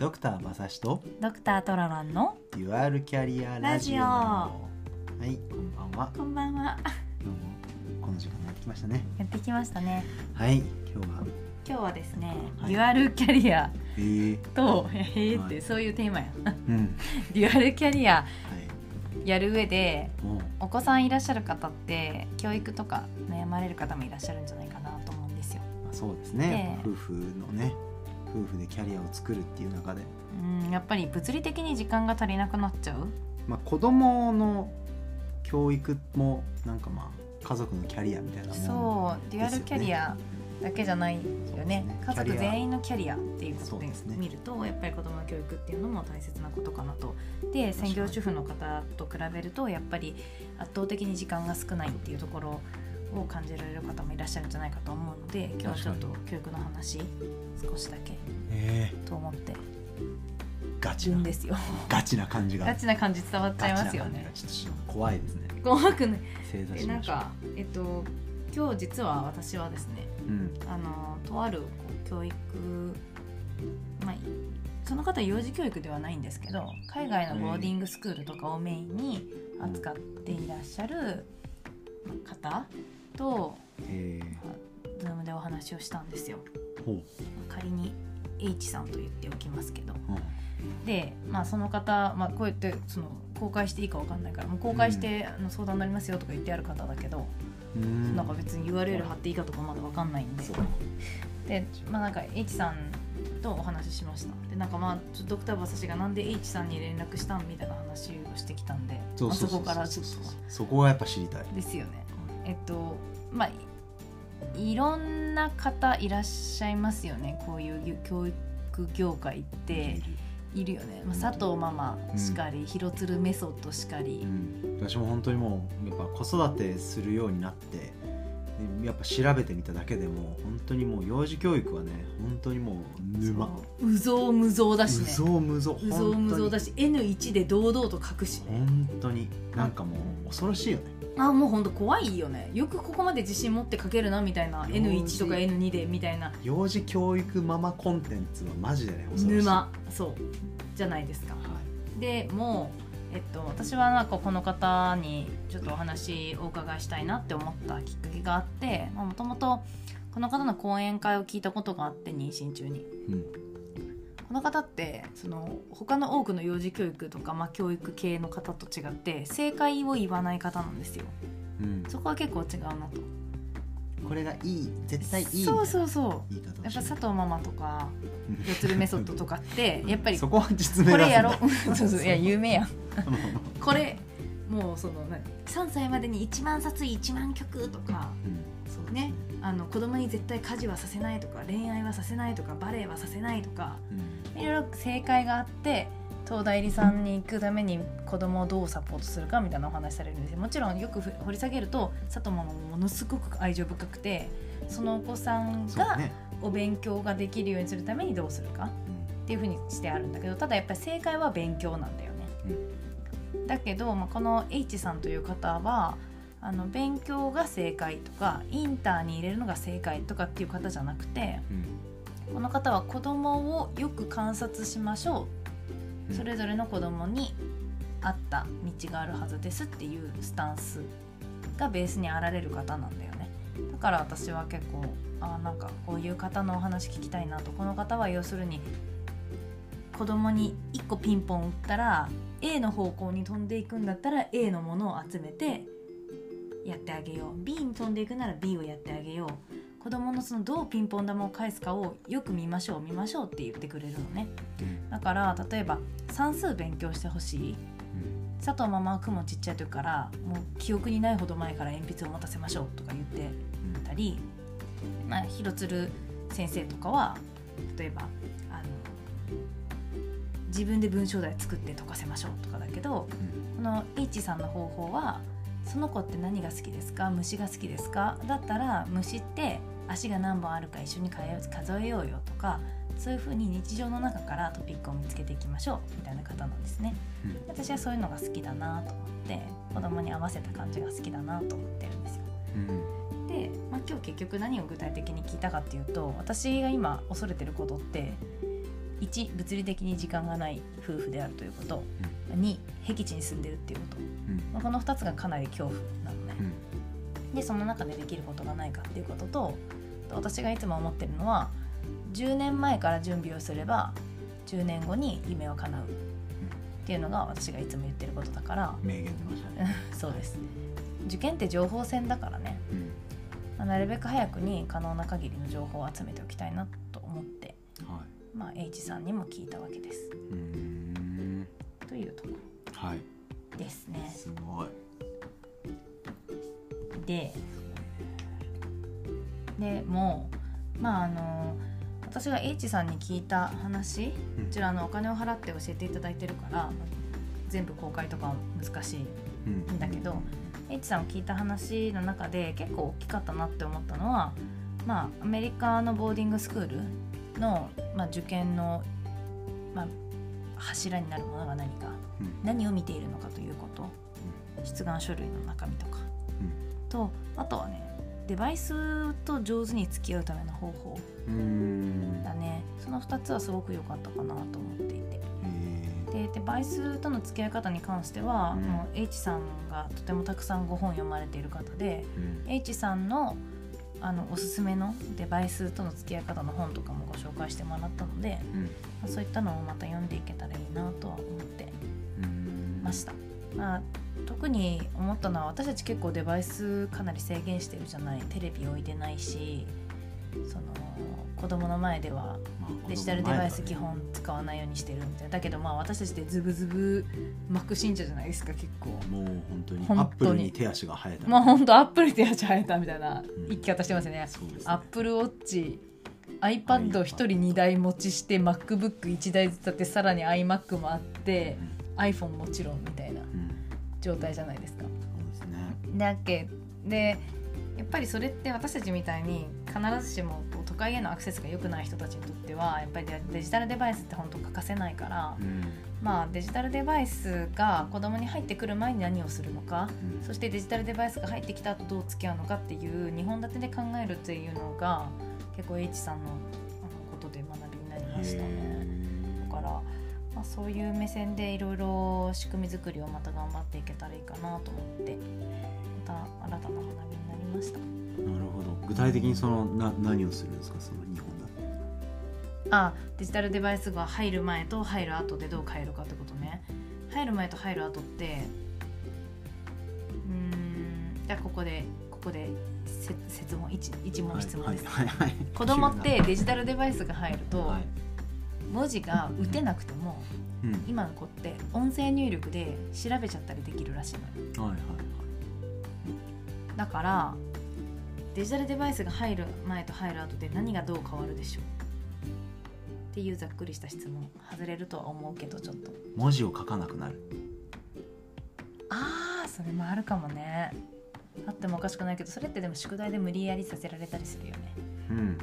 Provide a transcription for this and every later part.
ドクター馬刺しとドクタートラランのデュアルキャリアラジオ。ラはいこんばんは。こんばんは。今日もこの時間になってきましたね。やってきましたね。はい今日は。今日はですね、はい。デュアルキャリアえー、とへーって、はい。そういうテーマや。うん。デュアルキャリアはい。やる上でもうお子さんいらっしゃる方って教育とか悩まれる方もいらっしゃるんじゃないかなと思うんですよ。まあそうですね、ええ夫婦のね夫婦でキャリアを作るっていう中で。うんやっぱり物理的に時間が足りなくなっちゃう？まあ子供の教育もなんかまあ家族のキャリアみたいなもんそうデュアルキャリアだけじゃないよね。ね。家族全員のキャリアっていうことで見るとやっぱり子どもの教育っていうのも大切なことかなと。で専業主婦の方と比べるとやっぱり圧倒的に時間が少ないっていうところを感じられる方もいらっしゃるんじゃないかと思うので今日はちょっと確教育の話少しだけえと思って。えガチな。るんですよ。ガチな感じが。ガチな感じ伝わっちゃいますよね。怖いですね。怖くない。正なんかえっと今日実は私はですねうん。あのとあるこう教育まあその方は幼児教育ではないんですけど海外のボーディングスクールとかをメインに扱っていらっしゃる方とえズームでお話をしたんですよ。仮に H さんと言っておきますけど。うん。で、まあ、その方、まあ、こうやってその公開していいかわかんないからもう公開して、あの相談になりますよとか言ってある方だけど、うん。なんか別に URL 貼っていいかとかまだわかんないんで。でまあなんか H さんとお話ししました。でなんかまあちょっとドクター馬刺しがなんで H さんに連絡したんみたいな話をしてきたんでそこからちょっとそこがやっぱ知りたい。ですよねえっとまあいいろんな方いらっしゃいますよね。こういう教育業界っているよね、まあ、佐藤ママしかり、広鶴メソッドしかり、うん、私も本当にもうやっぱ子育てするようになってでやっぱ調べてみただけでも本当にもう幼児教育はね本当にもう沼。そううぞうむぞうだしね。うぞうむぞうぞうむぞうだしし N1 で堂々と書くしね。本当になんかもう恐ろしいよね。あもうほんと怖いよね。よくここまで自信持って書けるなみたいな。幼児 N1 とか N2 でみたいな。幼児教育ママコンテンツはマジでね恐ろしい。沼。そう。じゃないですか。はい。でもう、えっと、私はなんかこの方にちょっとお話お伺いしたいなって思ったきっかけがあってもともとこの方の講演会を聞いたことがあって妊娠中に。うん。この方ってその他の多くの幼児教育とか、まあ、教育系の方と違って正解を言わない方なんですよ。うん、そこは結構違うなと。これがいい絶対いいそうそうそう。やっぱ佐藤ママとか四つるメソッドとかってやっぱり そこは実名これやろう。そうそう。いや有名やん これもうその何3歳までに1万冊1万曲とかうんそうですね。あの子供に絶対家事はさせないとか恋愛はさせないとかバレエはさせないとかうん。いろいろ正解があって東大理さんに行くために子供をどうサポートするかみたいなお話されるんですよ。もちろんよくふ掘り下げると佐藤ママもものすごく愛情深くてそのお子さんがお勉強ができるようにするためにどうするかっていうふうにしてあるんだけどただやっぱり正解は勉強なんだよね。だけど、まあ、この H さんという方はあの勉強が正解とかインターに入れるのが正解とかっていう方じゃなくてうん。この方は子供をよく観察しましょう。うん。それぞれの子供に合った道があるはずですっていうスタンスがベースにあられる方なんだよね。だから私は結構あなんかこういう方のお話聞きたいなとこの方は要するに子供に1個ピンポン打ったら A の方向に飛んでいくんだったら A のものを集めてやってあげよう。B に飛んでいくなら B をやってあげよう。子供のそのどうピンポン玉を返すかをよく見ましょう見ましょうって言ってくれるのね。うん。だから例えば算数勉強してほしい。佐藤ママは雲ちっちゃい時からもう記憶にないほど前から鉛筆を持たせましょうとか言ってうん。たり、まあ、広鶴先生とかは例えばあの自分で文章題作って解かせましょうとかだけどこの H さんの方法はその子って何が好きですか？虫が好きですか？だったら虫って足が何本あるか一緒に数えようよとかそういうふうに日常の中からトピックを見つけていきましょうみたいな方なんですね。うん。私はそういうのが好きだなと思って子供に合わせた感じが好きだなと思ってるんですよ。うん。で、まあ、今日結局何を具体的に聞いたかっていうと私が今恐れてることって1物理的に時間がない夫婦であるということ、2僻地に住んでるっていうこと、うん。まあ、この2つがかなり恐怖なのね。う、ん。でその中でできることがないかっていうことと私がいつも思ってるのは10年前から準備をすれば10年後に夢は叶う。っていうのが私がいつも言ってることだから。名言出ましたね、そうです。受験って情報戦だからね。うん。まあなるべく早くに可能な限りの情報を集めておきたいな。って、はまあ、H さんにも聞いたわけです。というとこはい。ろですね。すごい。ででもうまああの私が H さんに聞いた話うん。こちらあのお金を払って教えていただいてるから全部公開とかは難しいうん。んだけど H さんを聞いた話の中で結構大きかったなって思ったのはまあアメリカのボーディングスクールの、まあ、受験の、まあ、柱になるものが何かうん。何を見ているのかということ。出願書類の中身とか、とあとはねデバイスと上手に付き合うための方法だね。その2つはすごく良かったかなと思っていて。へでデバイスとの付き合い方に関しては、うん。もう H さんがとてもたくさんご本読まれている方で H さんのあのおすすめのデバイスとの付き合い方の本とかもご紹介してもらったので、うん。まあそういったのをまた読んでいけたらいいなとは思ってました、まあ、特に思ったのは私たち結構デバイスかなり制限してるじゃない。テレビ置いてないしその子供の前ではまあデジタルデバイス基本使わないようにしてるみたいな。だけどまあ私たちってズブズブマック信者じゃないですか結構。もう本当にア本当に。ップルに手足が生えたまあ本当アップル手足生えたみたいなうん。生き方してますよね、そうですね。アップルウォッチ iPad 一人2台持ちして MacBook1 台ずつあってさらに iMac もあってうん。iPhone もちろんみたいなうん。状態じゃないですか。そうですね。だっけでやっぱりそれって私たちみたいに必ずしも都会へのアクセスが良くない人たちにとってはやっぱりデデジタルデバイスって本当欠かせないから、うん。まあデジタルデバイスが子供に入ってくる前に何をするのかうん。そしてデジタルデバイスが入ってきた後どう付き合うのかっていう2本立てで考えるっていうのが結構 H さんのあのことで学びになりましたね。へだから、まあ、そういう目線でいろいろ仕組み作りをまた頑張っていけたらいいかなと思ってまた新たな学びになりました。ーなるほど。具体的にそのな何をするんですか？その日本だと。あデジタルデバイスが入る前と入る後でどう変えるかってことね。入る前と入る後ってうーんじゃあここでここでせ質問一一問質問です、はいはいはい。子供ってデジタルデバイスが入ると、はい文字が打てなくてもうん。今の子って音声入力で調べちゃったりできるらしいのよ。はいはいはい。だからデジタルデバイスが入る前と入る後で何がどう変わるでしょう。っていうざっくりした質問外れるとは思うけどちょっと。文字を書かなくなる。あーそれもあるかもね。あってもおかしくないけどそれってでも宿題で無理やりさせられたりするよね。うん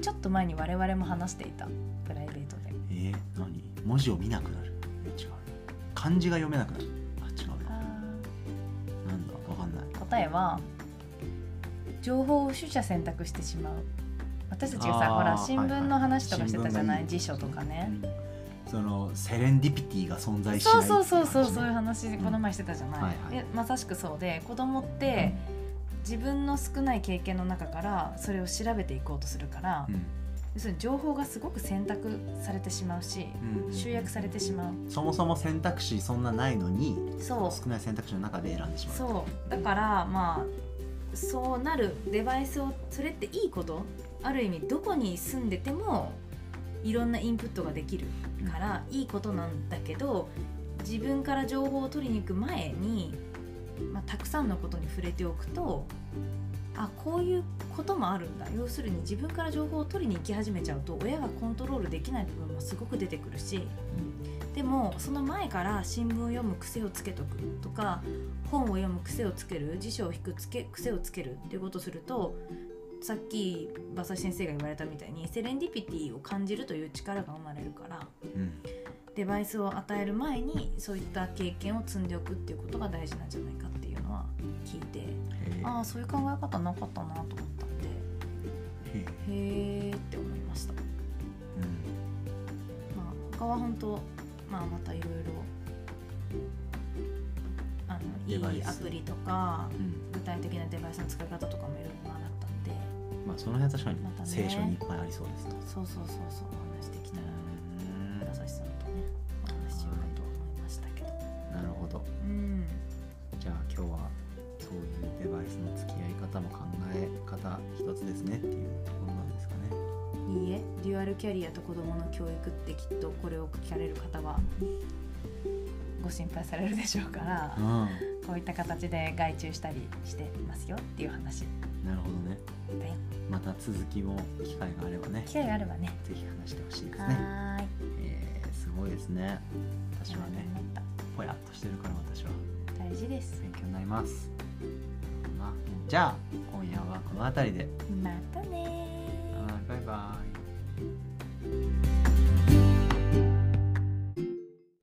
ちょっと前に我々も話していたプライベートで。えー、何？文字を見なくなる。違う。漢字が読めなくなる。あ違う。なあなんだ？わかんない。ー答えは情報を取捨選択してしまう。私たちがさほら新聞の話とかしてたじゃない、新聞がいい辞書とかね、うん。そのセレンディピティが存在しないそうそうそうそうそういう話この前してたじゃない、はいはい。でまさしくそうで子供って自分の少ない経験の中からそれを調べていこうとするから、うん。要するに情報がすごく選択されてしまうしうん。集約されてしまう。そもそも選択肢そんなないのにそう。少ない選択肢の中で選んでしまう。そう。だからまあそうなるデバイスをそれっていいこと？ある意味どこに住んでてもいろんなインプットができるからいいことなんだけど自分から情報を取りに行く前に、まあ、たくさんのことに触れておくとあこういうこともあるんだ。要するに自分から情報を取りに行き始めちゃうと親がコントロールできない部分もすごく出てくるしでもその前から新聞を読む癖をつけとくとか本を読む癖をつける辞書を引くつけ癖をつけるっていうことをするとさっき馬刺し先生が言われたみたいにセレンディピティを感じるという力が生まれるからうん。デバイスを与える前にそういった経験を積んでおくっていうことが大事なんじゃないか聞いて。ああそういう考え方なかったなと思ったんで。へえ。って思いました。うん。は本当まあまたいろいろあのいいアプリとかうん。具体的なデバイスの使い方とかもいろいろ学ったんで。まあその辺は確かにまたね。聖書にいっぱいありそうですね。そうそうそうそうお話できたらうん。朝日さんとねお話しようかと思いましたけど。なるほど。うん。じゃあ今日はそういうデバイスの付き合い方も考え方一つですねっていうところなんですかね。いいえデュアルキャリアと子どもの教育ってきっとこれを聞かれる方はご心配されるでしょうからうん。こういった形で外注したりしてますよっていう話。なるほどね。また続きも機会があればね。機会があればね。ぜひ話してほしいですはね。ーい。えー、すごいですね。私はねぽやっとしてるから私は。大事です。勉強になりますじゃあ今夜はこの辺りで。またねバイバイ。